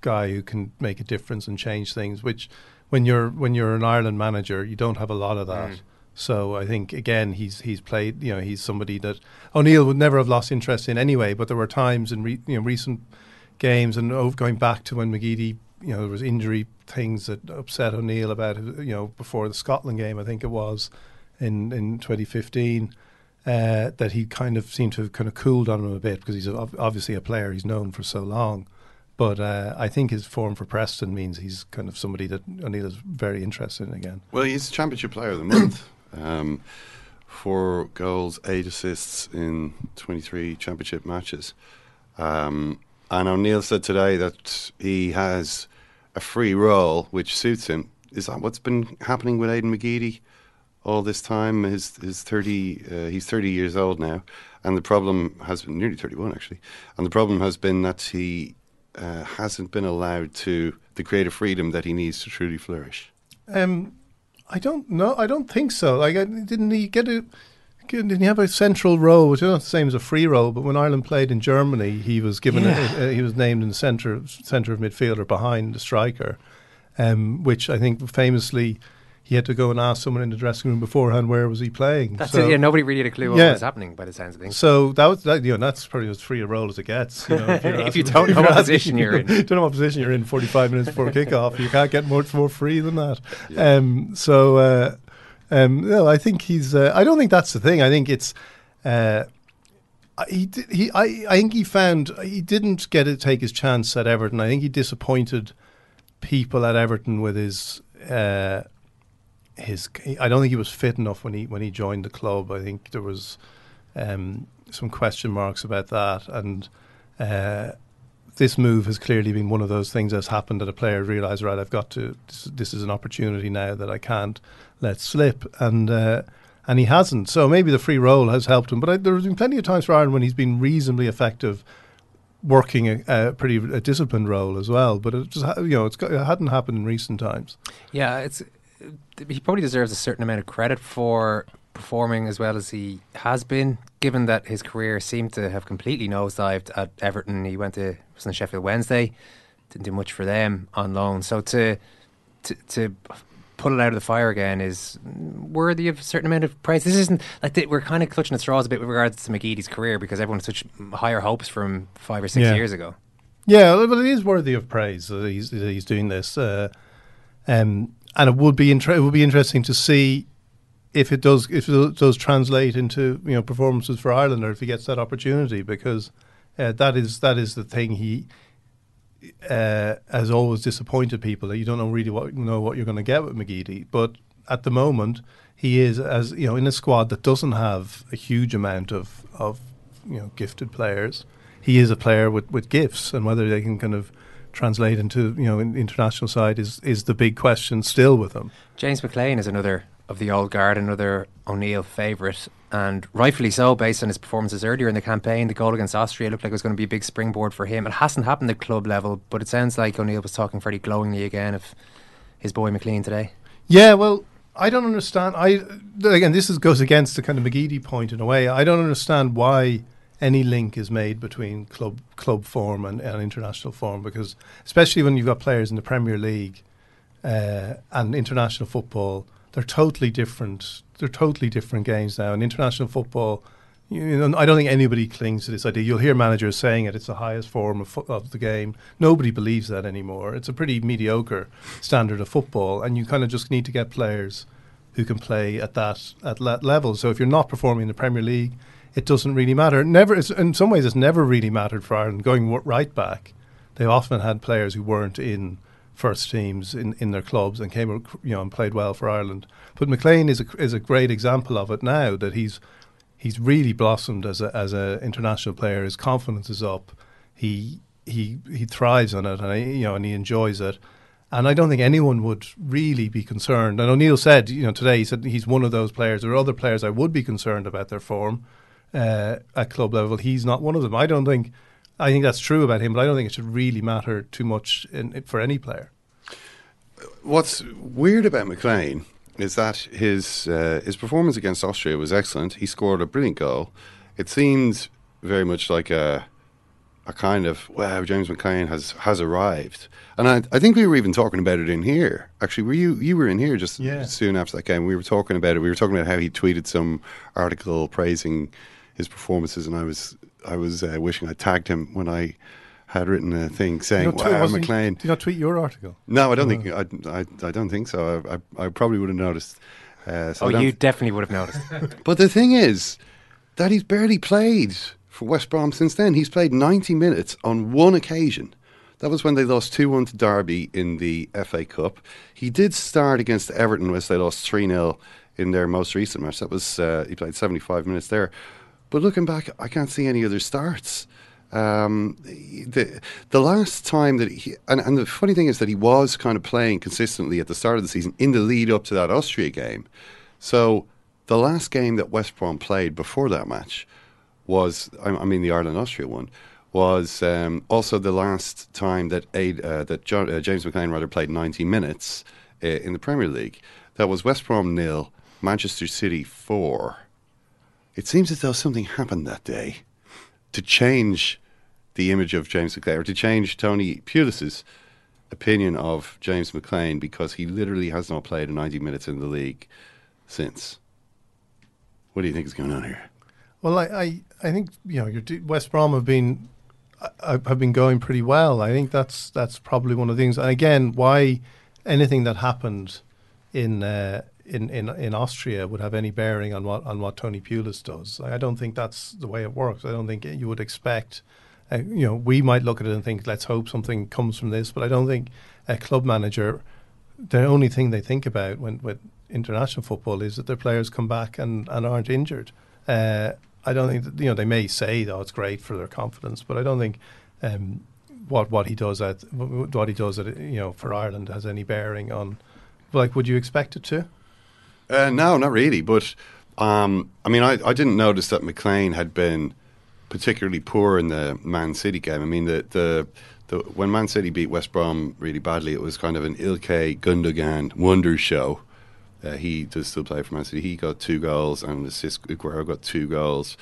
Speaker 14: guy who can make a difference and change things. Which when you're when you're an Ireland manager, you don't have a lot of that.
Speaker 5: Mm.
Speaker 14: So I think again he's he's played. You know, he's somebody that O'Neill would never have lost interest in anyway. But there were times in re, you know recent games and over, going back to when McGeady, you know, there was injury things that upset O'Neill about you know before the Scotland game. I think it was in in 2015. Uh, that he kind of seemed to have kind of cooled on him a bit because he's obviously a player he's known for so long. But uh, I think his form for Preston means he's kind of somebody that O'Neill is very interested in again.
Speaker 3: Well, he's Championship Player of the Month. um, four goals, eight assists in 23 Championship matches. Um, and O'Neill said today that he has a free role which suits him. Is that what's been happening with Aidan McGeady all this time? His, his 30, uh, he's 30 years old now. And the problem has been nearly 31 actually. And the problem has been that he uh, hasn't been allowed to the creative freedom that he needs to truly flourish.
Speaker 14: Um, I don't know. I don't think so. Like, didn't he get a? Didn't he have a central role, which is not the same as a free role? But when Ireland played in Germany, he was given.
Speaker 5: Yeah.
Speaker 14: A, a, he was named in the centre centre of midfielder behind the striker, um, which I think famously he had to go and ask someone in the dressing room beforehand where was he playing.
Speaker 5: That's
Speaker 14: So-
Speaker 5: it. Yeah, nobody really had a clue what
Speaker 14: Yeah.
Speaker 5: was happening by the sounds of things.
Speaker 14: So that was that. You know, that's probably as free a role as it gets. You know,
Speaker 5: If
Speaker 14: you're
Speaker 5: you don't know what position you're in.
Speaker 14: don't know what position you're in. Forty five minutes before kickoff, you can't get much more free than that. Um, so, uh, um, no, I think he's. Uh, I don't think that's the thing. I think it's. Uh, he did, he I, I think he found he didn't get to take his chance at Everton. I think he disappointed people at Everton with his uh, his. I don't think he was fit enough when he when he joined the club. I think there was um, some question marks about that, and uh, this move has clearly been one of those things that's happened that a player realised, right, I've got to. This, this is an opportunity now that I can't let slip, and. Uh, and he hasn't. So maybe the free role has helped him. But I, there's been plenty of times for Ireland when he's been reasonably effective, working a, a pretty a disciplined role as well. But it just you know it's, got- it hadn't happened in recent times.
Speaker 5: Yeah, it's he probably deserves a certain amount of credit for performing as well as he has been, given that his career seemed to have completely nosedived at Everton. He went to was in Sheffield Wednesday, didn't do much for them on loan. So to to, to pull it out of the fire again is worthy of a certain amount of praise. This isn't like th- we're kind of clutching at straws a bit with regards to McGeady's career because everyone had such higher hopes from five or six
Speaker 14: Yeah.
Speaker 5: years ago.
Speaker 14: Yeah, well, but it is worthy of praise that he's that he's doing this, uh, um, and it would be inter- it would be interesting to see if it does if it does translate into you know performances for Ireland or if he gets that opportunity because uh, that is that is the thing he uh, has always disappointed people that you don't know really what know what you're going to get with McGeady. But at the moment, he is as you know in a squad that doesn't have a huge amount of of you know gifted players. He is a player with, with gifts, and whether they can kind of translate into you know in international side is is the big question still with them.
Speaker 5: James McLean is another of the old guard, another O'Neill favourite, and rightfully so, based on his performances earlier in the campaign. The goal against Austria looked like it was going to be a big springboard for him. It hasn't happened at club level, but it sounds like O'Neill was talking very glowingly again of his boy McLean today.
Speaker 14: Yeah, well, I don't understand. I again, this is, goes against the kind of McGeady point in a way. I don't understand why any link is made between club club form and, and international form because, especially when you've got players in the Premier League uh, and international football, they're totally different. They're totally different games now. In international football, You know, I don't think anybody clings to this idea. You'll hear managers saying it. It's the highest form of, fo- of the game. Nobody believes that anymore. It's a pretty mediocre standard of football, and you kind of just need to get players who can play at that at that level. So if you're not performing in the Premier League, it doesn't really matter. It never, in some ways, it's never really mattered for Ireland. Going right back, they often had players who weren't in first teams in, in their clubs and came, you know, and played well for Ireland. But McLean is a is a great example of it now that he's he's really blossomed as a as an international player. His confidence is up. He he he thrives on it, and he, you know, and he enjoys it. And I don't think anyone would really be concerned. And O'Neill said, you know, today he said he's one of those players. There are other players I would be concerned about their form uh, at club level. He's not one of them. I don't think. I think that's true about him, but I don't think it should really matter too much in, for any player.
Speaker 3: What's weird about McLean is that his uh, his performance against Austria was excellent. He scored a brilliant goal. It seemed very much like a a kind of wow, James McLean has has arrived. And I, I think we were even talking about it in here. Actually, were you you were in here just
Speaker 14: Yeah.
Speaker 3: soon after that game? We were talking about it. We were talking about how he tweeted some article praising his performances, and I was I was uh, wishing I tagged him when I had written a thing saying,
Speaker 14: You know,
Speaker 3: "Wow, McLean."
Speaker 14: Did you not tweet your article?
Speaker 3: No, I don't
Speaker 14: Oh.
Speaker 3: think I, I, I don't think so. I, I, I probably would have noticed. Uh, so
Speaker 5: oh, you definitely would have noticed.
Speaker 3: but the thing is that he's barely played for West Brom since then. He's played 90 minutes on one occasion. That was when they lost 2 1 to Derby in the FA Cup. He did start against Everton, which they lost 3 0 in their most recent match. That was, uh, he played 75 minutes there. But looking back, I can't see any other starts. Um, the the last time that he and, and the funny thing is that he was kind of playing consistently at the start of the season in the lead up to that Austria game. So the last game that West Brom played before that match was, I, I mean, the Ireland Austria one was um, also the last time that uh, that uh, James McLean rather played 90 minutes uh, in the Premier League. That was West Brom nil, Manchester City four. It seems as though something happened that day to change the image of James McLean, or to change Tony Pulis's opinion of James McLean, because he literally has not played 90 minutes in the league since. What do you think is going on here?
Speaker 14: Well, I, I, I think you know West Brom have been uh, have been going pretty well. I think that's that's probably one of the things. And again, why anything that happened in uh, in, in in Austria would have any bearing on what on what Tony Pulis does? I don't think that's the way it works. I don't think you would expect. Uh, you know, we might look at it and think, let's hope something comes from this. But I don't think a club manager, the only thing they think about when with international football is that their players come back and, and aren't injured. Uh, I don't think that, you know they may say though it's great for their confidence, but I don't think um, what what he does at what he does at you know for Ireland has any bearing on. Like, would you expect it to?
Speaker 3: Uh, no, not really. But um, I mean, I, I didn't notice that McLean had been particularly poor in the Man City game. I mean, the the, the when Man City beat West Brom really badly, it was kind of an Ilkay Gundogan wonder show. Uh, he does still play for Man City. He got two goals, and assist Aguero got two goals.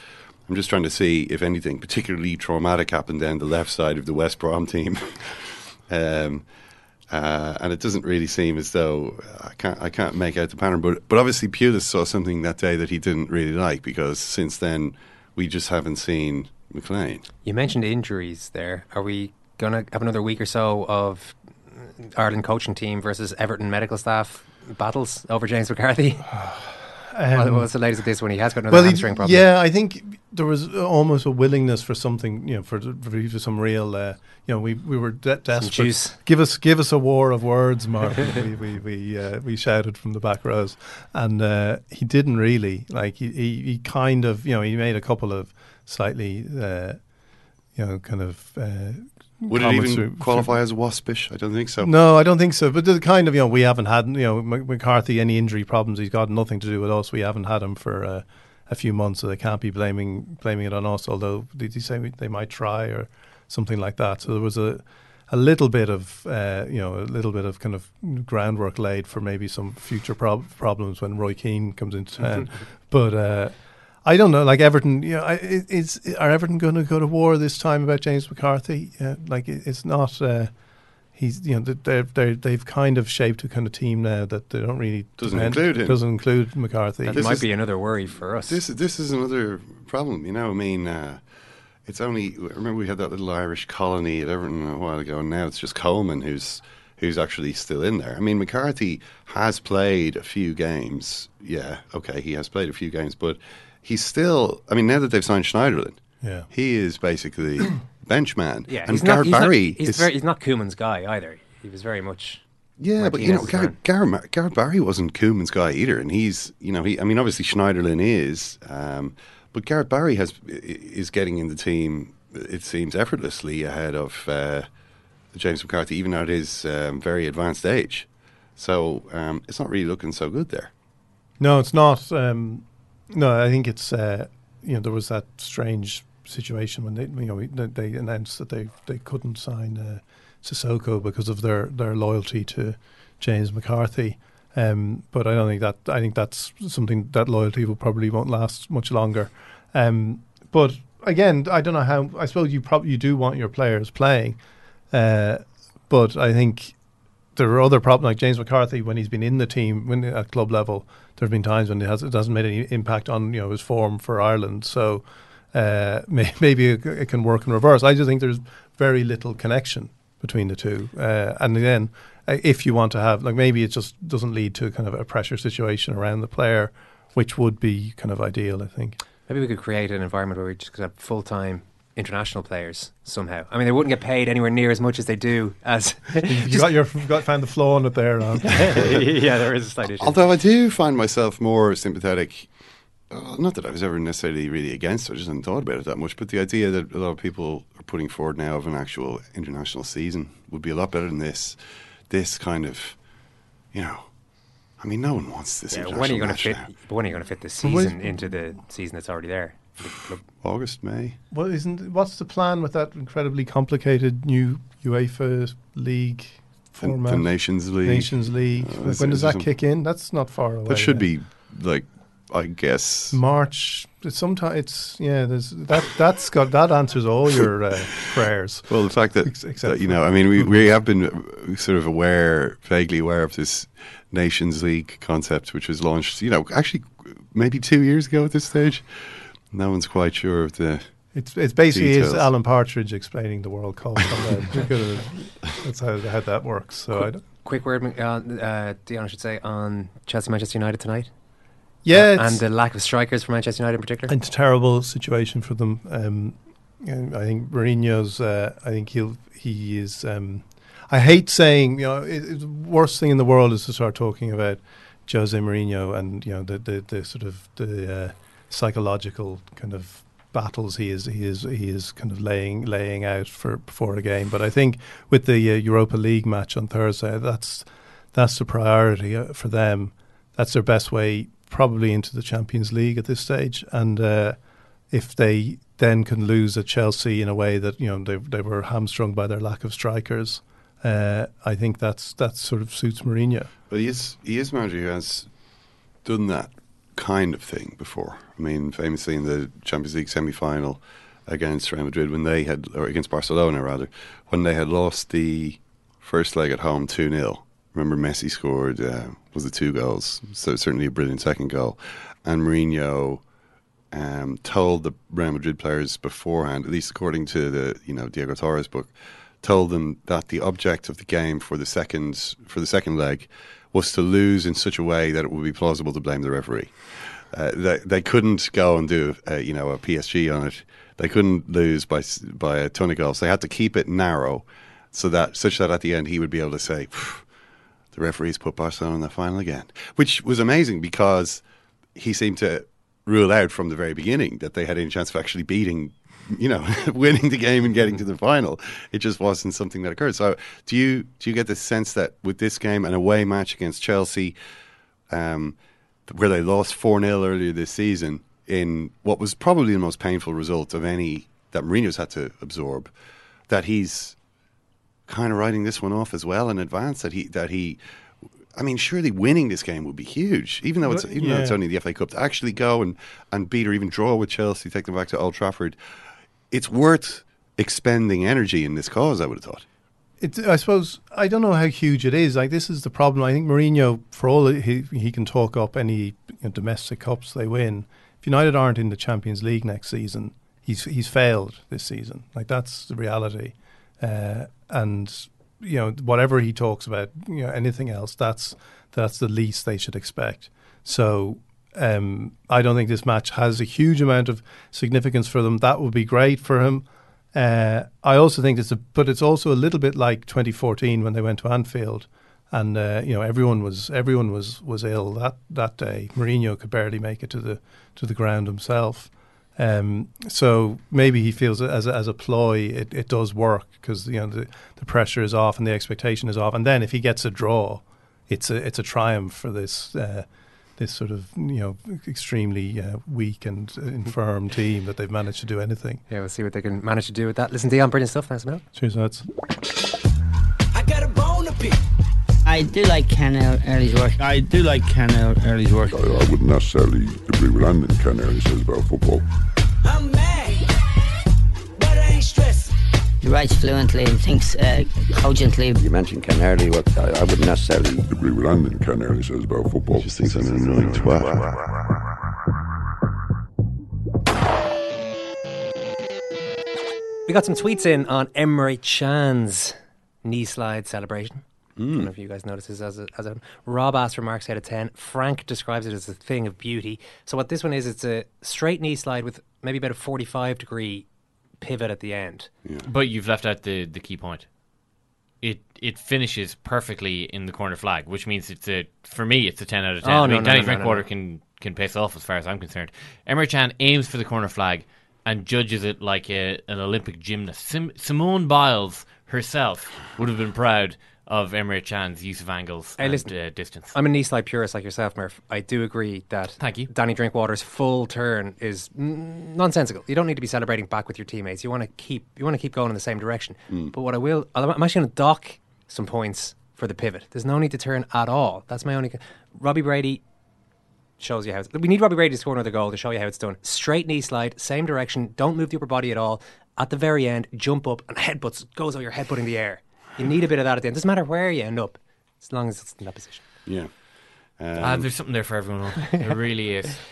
Speaker 3: I'm just trying to see if anything particularly traumatic happened down the left side of the West Brom team. um, uh, and it doesn't really seem as though I can't I can't make out the pattern. But but obviously Pulis saw something that day that he didn't really like because since then we just haven't seen McLean.
Speaker 5: You mentioned injuries there. Are we going to have another week or so of Ireland coaching team versus Everton medical staff battles over James McCarthy? what
Speaker 14: Um,
Speaker 5: was the latest of this one? He has got another
Speaker 14: well, he-
Speaker 5: hamstring problem.
Speaker 14: Yeah, I think there was almost a willingness for something, you know, for, for, for some real, uh, you know, we we were de- desperate.
Speaker 5: juice.
Speaker 14: Give us give us a war of words, Mark. we we we, uh, we shouted from the back rows, and uh, he didn't really like. He, he he kind of, you know, he made a couple of slightly, uh, you know, kind of. Uh,
Speaker 3: Would it
Speaker 14: comments
Speaker 3: even
Speaker 14: through-
Speaker 3: qualify as waspish? I don't think so.
Speaker 14: no, I don't think so. But the kind of you know we haven't had you know Mc- McCarthy any injury problems. He's got nothing to do with us. We haven't had him for uh, a few months, so they can't be blaming blaming it on us. Although did he say they might try or something like that? So there was a a little bit of uh, you know a little bit of kind of groundwork laid for maybe some future prob- problems when Roy Keane comes into town. but uh, I don't know. Like Everton, you know, is are Everton going to go to war this time about James McCarthy? Uh, like it, it's not. Uh, he's you know they're they they've kind of shaped a kind of team now that they don't really
Speaker 3: Doesn't
Speaker 14: depend-
Speaker 3: include him.
Speaker 14: Doesn't include McCarthy.
Speaker 5: That
Speaker 3: This
Speaker 5: might
Speaker 3: is-
Speaker 5: be another worry for us.
Speaker 3: This this is another problem, you know. I mean, uh, it's only remember we had that little Irish colony at Everton a while ago, and now it's just Coleman who's who's actually still in there. I mean, McCarthy has played a few games. Yeah, okay, he has played a few games, but he's still. I mean, now that they've signed Schneiderlin,
Speaker 14: Yeah.
Speaker 3: he is basically bench man.
Speaker 5: yeah,
Speaker 3: and
Speaker 5: he's
Speaker 3: Gareth
Speaker 5: not,
Speaker 3: Barry
Speaker 5: Not, he's,
Speaker 3: is
Speaker 5: very, he's not Koeman's guy either. He was very much.
Speaker 3: Yeah, but you know,
Speaker 5: Martinez's
Speaker 3: Gareth,
Speaker 5: man.
Speaker 3: Gareth, Barry wasn't Koeman's guy either, and he's, you know, he. I mean, obviously Schneiderlin is, um, but Gareth Barry has is getting in the team. It seems effortlessly ahead of uh, James McCarthy, even at his um, very advanced age. So um, it's not really looking so good there.
Speaker 14: No, it's not. Um, no, I think it's uh, you know there was that strange situation when they you know they announced that they they couldn't sign uh, Sissoko because of their their loyalty to James McCarthy. Um, but I don't think that I think that's something that loyalty will probably won't last much longer. Um, but again, I don't know how. I suppose you probably you do want your players playing, uh, but I think there are other problems like James McCarthy when he's been in the team when at club level. There have been times when it, has, it hasn't made any impact on you know his form for Ireland. So uh, may, maybe it, it can work in reverse. I just think there's very little connection between the two. Uh, and again, uh, if you want to have like maybe it just doesn't lead to kind of a pressure situation around the player, which would be kind of ideal. I think.
Speaker 5: Maybe we could create an environment where we just could have full time international players somehow. I mean, they wouldn't get paid anywhere near as much as they do as.
Speaker 14: you got your you got found the flaw in it there.
Speaker 5: Yeah, there is a slight issue.
Speaker 3: Although I do find myself more sympathetic. Uh, not that I was ever necessarily really against it, I just hadn't thought about it that much. But the idea that a lot of people are putting forward now of an actual international season would be a lot better than this. This kind of, you know, I mean, no one wants this.
Speaker 5: Yeah, when are you going to fit?
Speaker 3: now.
Speaker 5: But when are you going to fit this
Speaker 14: Well, wait-
Speaker 5: season into the season that's already there? The
Speaker 3: August, May.
Speaker 14: Well, isn't what's the plan with that incredibly complicated new UEFA league
Speaker 3: The,
Speaker 14: format?
Speaker 3: the Nations League.
Speaker 14: Nations League.
Speaker 3: Uh,
Speaker 14: when
Speaker 3: is-
Speaker 14: does that
Speaker 3: some-
Speaker 14: kick in? That's not far away.
Speaker 3: That should
Speaker 14: yet.
Speaker 3: be like, I guess.
Speaker 14: March. It's sometime. It's yeah. There's that. That's got that answers all your uh, prayers.
Speaker 3: Well, the fact that, that, you know, I mean, we, we have been sort of aware, vaguely aware of this Nations League concept, which was launched, you know, actually maybe two years ago at this stage. No one's quite sure of the.
Speaker 14: It's it's basically is Alan Partridge explaining the World Cup. and, that's how how that works. So I don't,
Speaker 5: Quick word, uh, uh, Dion, I should say, on Chelsea Manchester United tonight.
Speaker 14: Yeah,
Speaker 5: and the lack of strikers for Manchester United in particular.
Speaker 14: it's a terrible situation for them. Um, I think Mourinho's. Uh, I think he'll he is. Um, I hate saying you know it, it's the worst thing in the world is to start talking about Jose Mourinho and you know the the, the sort of the uh, psychological kind of battles he is he is he is kind of laying laying out for before a game. But I think with the uh, Europa League match on Thursday, that's that's the priority uh, for them. That's their best way probably into the Champions League at this stage. And uh, if they then can lose at Chelsea in a way that you know they they were hamstrung by their lack of strikers, uh, I think that's that sort of suits Mourinho.
Speaker 3: But he is, he is manager who has done that kind of thing before. I mean, famously in the Champions League semi final against Real Madrid, when they had, or against Barcelona rather, when they had lost the first leg at home 2 0. Remember, Messi scored, uh, was the two goals? So certainly a brilliant second goal. And Mourinho um, told the Real Madrid players beforehand, at least according to the you know Diego Torres book, told them that the object of the game for the second for the second leg was to lose in such a way that it would be plausible to blame the referee. Uh, they, they couldn't go and do uh, you know a PSG on it. They couldn't lose by by a ton of goals. They had to keep it narrow, so that such that at the end he would be able to say, "Phew, "The referees put Barcelona in the final again," which was amazing because he seemed to rule out from the very beginning that they had any chance of actually beating, you know, winning the game and getting to the final. It just wasn't something that occurred. So, do you do you get the sense that with this game, an away match against Chelsea, um, where they lost four 0 earlier this season, in what was probably the most painful result of any that Mourinho's had to absorb, that he's kind of writing this one off as well in advance. That he that he. I mean, surely winning this game would be huge, even though it's even though it's only the FA Cup. To actually go and, and beat or even draw with Chelsea, take them back to Old Trafford, it's worth expending energy in this cause. I would have thought.
Speaker 14: It, I suppose I don't know how huge it is. Like this is the problem. I think Mourinho, for all he he can talk up any you know, domestic cups they win. If United aren't in the Champions League next season, he's he's failed this season. Like that's the reality. Uh, and you know whatever he talks about, you know anything else, that's that's the least they should expect. So um, I don't think this match has a huge amount of significance for them. That would be great for him. Uh, I also think it's a, but it's also a little bit like 2014 when they went to Anfield, and uh, you know everyone was everyone was was ill that that day. Mourinho could barely make it to the to the ground himself. Um, so maybe he feels as a, as a ploy, it, it does work because you know the, the pressure is off and the expectation is off. And then if he gets a draw, it's a it's a triumph for this uh, this sort of you know extremely uh, weak and infirm team that they've managed to do anything.
Speaker 5: Yeah, we'll see what they can manage to do with that. Listen, Dion, brilliant stuff. Thanks, Mel.
Speaker 14: Cheers, lads.
Speaker 15: I
Speaker 16: do like Ken Early's work.
Speaker 17: I do like Ken Early's work.
Speaker 18: I, I wouldn't necessarily agree with anything Ken Early says about football.
Speaker 15: I'm mad, but I ain't stressed.
Speaker 16: He writes fluently and thinks uh, cogently.
Speaker 19: You mentioned Ken Early. What I, I wouldn't necessarily
Speaker 18: agree with anything Ken Early says about football.
Speaker 19: He just thinks I'm an annoying twat.
Speaker 5: We got some tweets in on Emre Can's knee slide celebration. Mm. I don't know if you guys notice this as a, as a Rob asked for marks out of 10. Frank describes it as a thing of beauty. So, what this one is, it's a straight knee slide with maybe about a 45 degree pivot at the end.
Speaker 6: But you've left out the, the key point. It it finishes perfectly in the corner flag, which means it's a for me it's a ten out of ten.
Speaker 5: Oh,
Speaker 6: I
Speaker 5: no,
Speaker 6: mean,
Speaker 5: no,
Speaker 6: Danny
Speaker 5: no, no, no,
Speaker 6: Drinkwater
Speaker 5: no.
Speaker 6: can can piss off as far as I'm concerned. Emre Can aims for the corner flag and judges it like a, an Olympic gymnast. Sim- Simone Biles herself would have been proud of Emre Can's use of angles
Speaker 5: Hey,
Speaker 6: and
Speaker 5: listen,
Speaker 6: uh, distance.
Speaker 5: I'm a knee slide purist like yourself, Murph. I do agree that
Speaker 6: Thank you.
Speaker 5: Danny Drinkwater's full turn is mm, nonsensical. You don't need to be celebrating back with your teammates. You want to keep you want to keep going in the same direction. But what I will, I'm actually going to dock some points for the pivot. There's no need to turn at all. That's my only. con- Robbie Brady shows you how. It's, we need Robbie Brady to score another goal to show you how it's done. Straight knee slide, same direction. Don't move the upper body at all. At the very end, jump up and headbutts goes over your headbutt in the air. You need a bit of that at the end. Doesn't matter where you end up, as long as it's in that position.
Speaker 3: Yeah.
Speaker 6: Ah,
Speaker 3: Um,
Speaker 6: there's something there for everyone. there really is.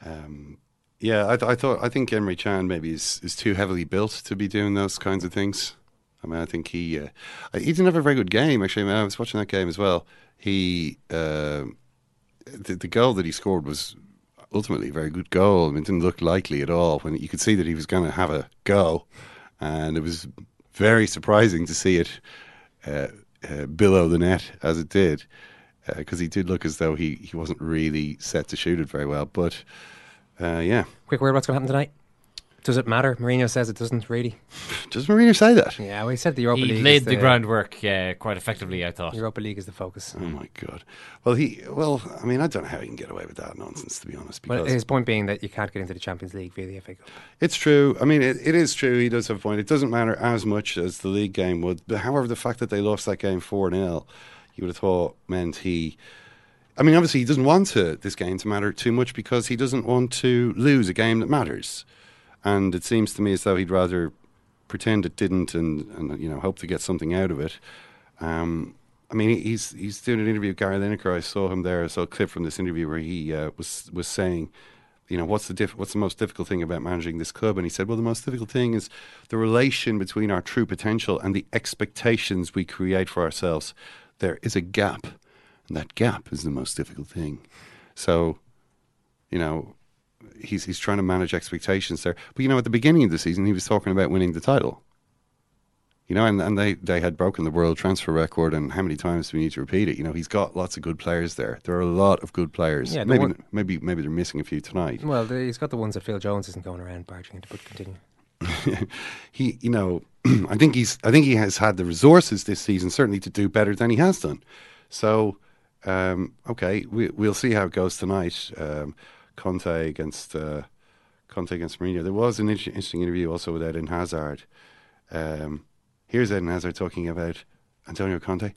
Speaker 3: Um, yeah, I, th- I thought I think Emre Can maybe is, is too heavily built to be doing those kinds of things. I mean, I think he uh, he didn't have a very good game actually. I, mean, I was watching that game as well. He uh, the, the goal that he scored was ultimately a very good goal. I mean, it didn't look likely at all. When you could see that he was going to have a go, and it was very surprising to see it uh, uh, below the net as it did, because he did look as though he, he wasn't really set to shoot it very well. But uh, yeah,
Speaker 5: Quick word, what's going to happen tonight? Does it matter? Mourinho says it doesn't really.
Speaker 3: does Mourinho say that?
Speaker 5: Yeah, well, he said the Europa
Speaker 6: he
Speaker 5: League.
Speaker 6: laid
Speaker 5: is
Speaker 6: the, groundwork uh, quite effectively, I thought.
Speaker 5: Europa League is the focus.
Speaker 3: Oh my god! Well, he well, I mean, I don't know how he can get away with that nonsense, to be honest.
Speaker 5: Well, his point being that you can't get into the Champions League via the FA Cup.
Speaker 3: It's true. I mean, it, it is true. He does have a point. It doesn't matter as much as the league game would. But however, the fact that they lost that game 4 0, you would have thought meant he. I mean, obviously, he doesn't want to, this game to matter too much because he doesn't want to lose a game that matters. And it seems to me as though he'd rather pretend it didn't and, and you know, hope to get something out of it. Um, I mean, he's he's doing an interview with Gary Lineker. I saw him there. I saw a clip from this interview where he uh, was was saying, you know, what's the diff- what's the most difficult thing about managing this club? And he said, well, the most difficult thing is the relation between our true potential and the expectations we create for ourselves. There is a gap, and that gap is the most difficult thing. So, you know, he's he's trying to manage expectations there. But you know, at the beginning of the season, he was talking about winning the title. You know, and, and they, they had broken the world transfer record, and how many times do we need to repeat it? You know, he's got lots of good players there. There are a lot of good players.
Speaker 5: Yeah,
Speaker 3: maybe
Speaker 5: one-
Speaker 3: maybe maybe they're missing a few tonight.
Speaker 5: Well, the, he's got the ones that Phil Jones isn't going around barging into, but continue.
Speaker 3: he, you know, I think he's, I think he has had the resources this season certainly to do better than he has done. So, um, okay, we, we'll see how it goes tonight. Um, Conte against uh, Conte against Mourinho. There was an inter- interesting interview also with Eden Hazard. Um, here's Eden Hazard talking about Antonio Conte.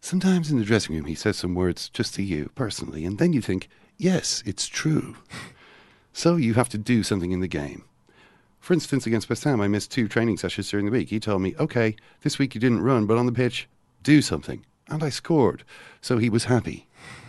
Speaker 3: Sometimes in the dressing room, he says some words just to you personally, and then you think, yes, it's true. so you have to do something in the game. For instance, against West Ham, I missed two training sessions during the week. He told me, okay, this week you didn't run, but on the pitch, do something. And I scored. So he was happy.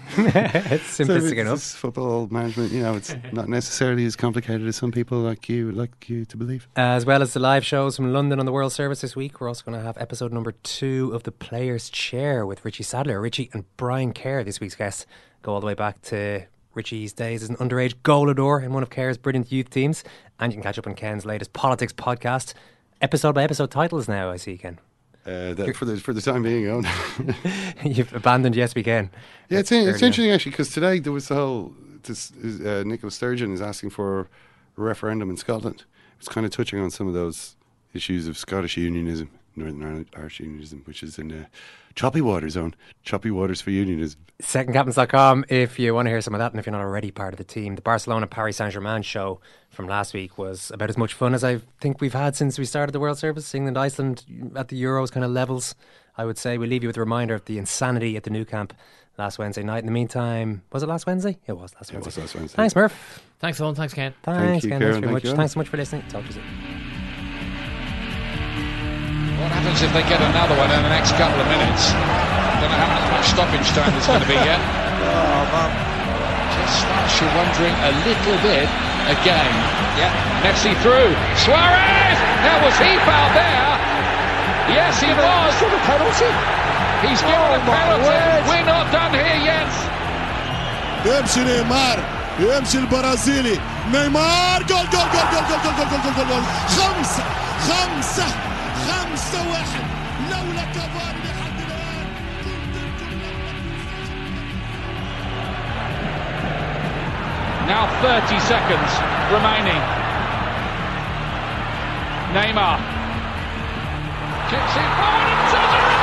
Speaker 5: it's simplistic
Speaker 3: so
Speaker 5: enough.
Speaker 3: It's football management, you know, it's not necessarily as complicated as some people like you like you to believe.
Speaker 5: As well as the live shows from London on the World Service this week, we're also going to have episode number two of The Player's Chair with Richie Sadler. Richie and Brian Kerr, this week's guests, go all the way back to Richie's days as an underage goalador in one of Kerr's brilliant youth teams. And you can catch up on Ken's latest politics podcast, episode by episode titles now, I see, Ken.
Speaker 3: Uh, that for the for the time being, own.
Speaker 5: You've abandoned Yes We Can.
Speaker 3: Yeah, it's, it's interesting actually because today there was the whole. This uh, Nicola Sturgeon is asking for a referendum in Scotland. It's kind of touching on some of those issues of Scottish unionism, Northern Irish unionism, which is in uh, choppy waters zone, choppy waters for unionism.
Speaker 5: Secondcaptains.com if you want to hear some of that and if you're not already part of the team. The Barcelona Paris Saint Germain show from last week was about as much fun as I think we've had since we started the World Service. England, Iceland at the Euros kind of levels, I would say. We leave you with a reminder of the insanity at the Nou Camp last Wednesday night. In the meantime, was it last Wednesday? It was last
Speaker 3: It
Speaker 5: Wednesday.
Speaker 3: was last Wednesday.
Speaker 5: Thanks, Murph.
Speaker 6: Thanks, Eoin. Thanks, Ken.
Speaker 5: Thanks,
Speaker 3: you,
Speaker 5: Ken.
Speaker 3: Kieran.
Speaker 5: Thanks very
Speaker 3: Thank
Speaker 5: much.
Speaker 3: you,
Speaker 5: Thanks so much for listening. Talk to you soon.
Speaker 8: What happens if they get another one in the next couple of minutes? Don't know how much stoppage time there's going to be yet. Oh, man. Just starts you wondering a little bit again. Yeah. Messi through. Suarez! Now was he fouled there? Yes, he was.
Speaker 15: Is it a penalty?
Speaker 8: He's given a penalty. We're not done here yet.
Speaker 20: يمشي نيمار يمشي البرازيلي نيمار جول جول جول جول جول جول جول جول جول جول خمسة خمسة خمسة واحد لولا كافاري لحد الآن
Speaker 8: Now 30 seconds remaining. Neymar. Kicks it forward and Sergio Ronaldo!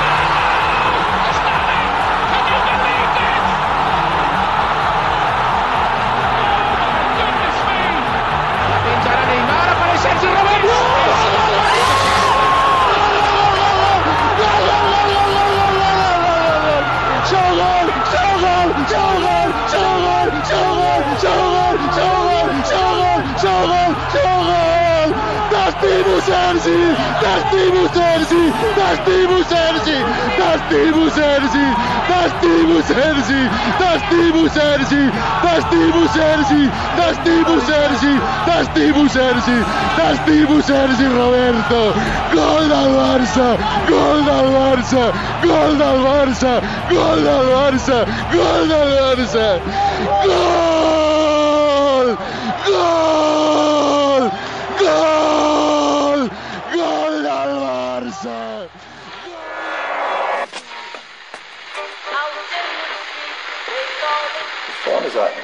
Speaker 15: Σέρζι! Ταχτή μου Σέρζι! Ταχτή μου Σέρζι! Ταχτή μου Σέρζι! Ταχτή μου Σέρζι! Ταχτή μου Σέρζι! Ταχτή μου Σέρζι! Ταχτή μου Σέρζι! Ταχτή μου Σέρζι! Ταχτή μου Σέρζι! Ροβέρτο! Γκολ δα Βάρσα! Γκολ δα Βάρσα! Γκολ δα Βάρσα! Γκολ δα Βάρσα! Γκολ δα Βάρσα!
Speaker 13: Γκολ! Γκολ! Γκολ!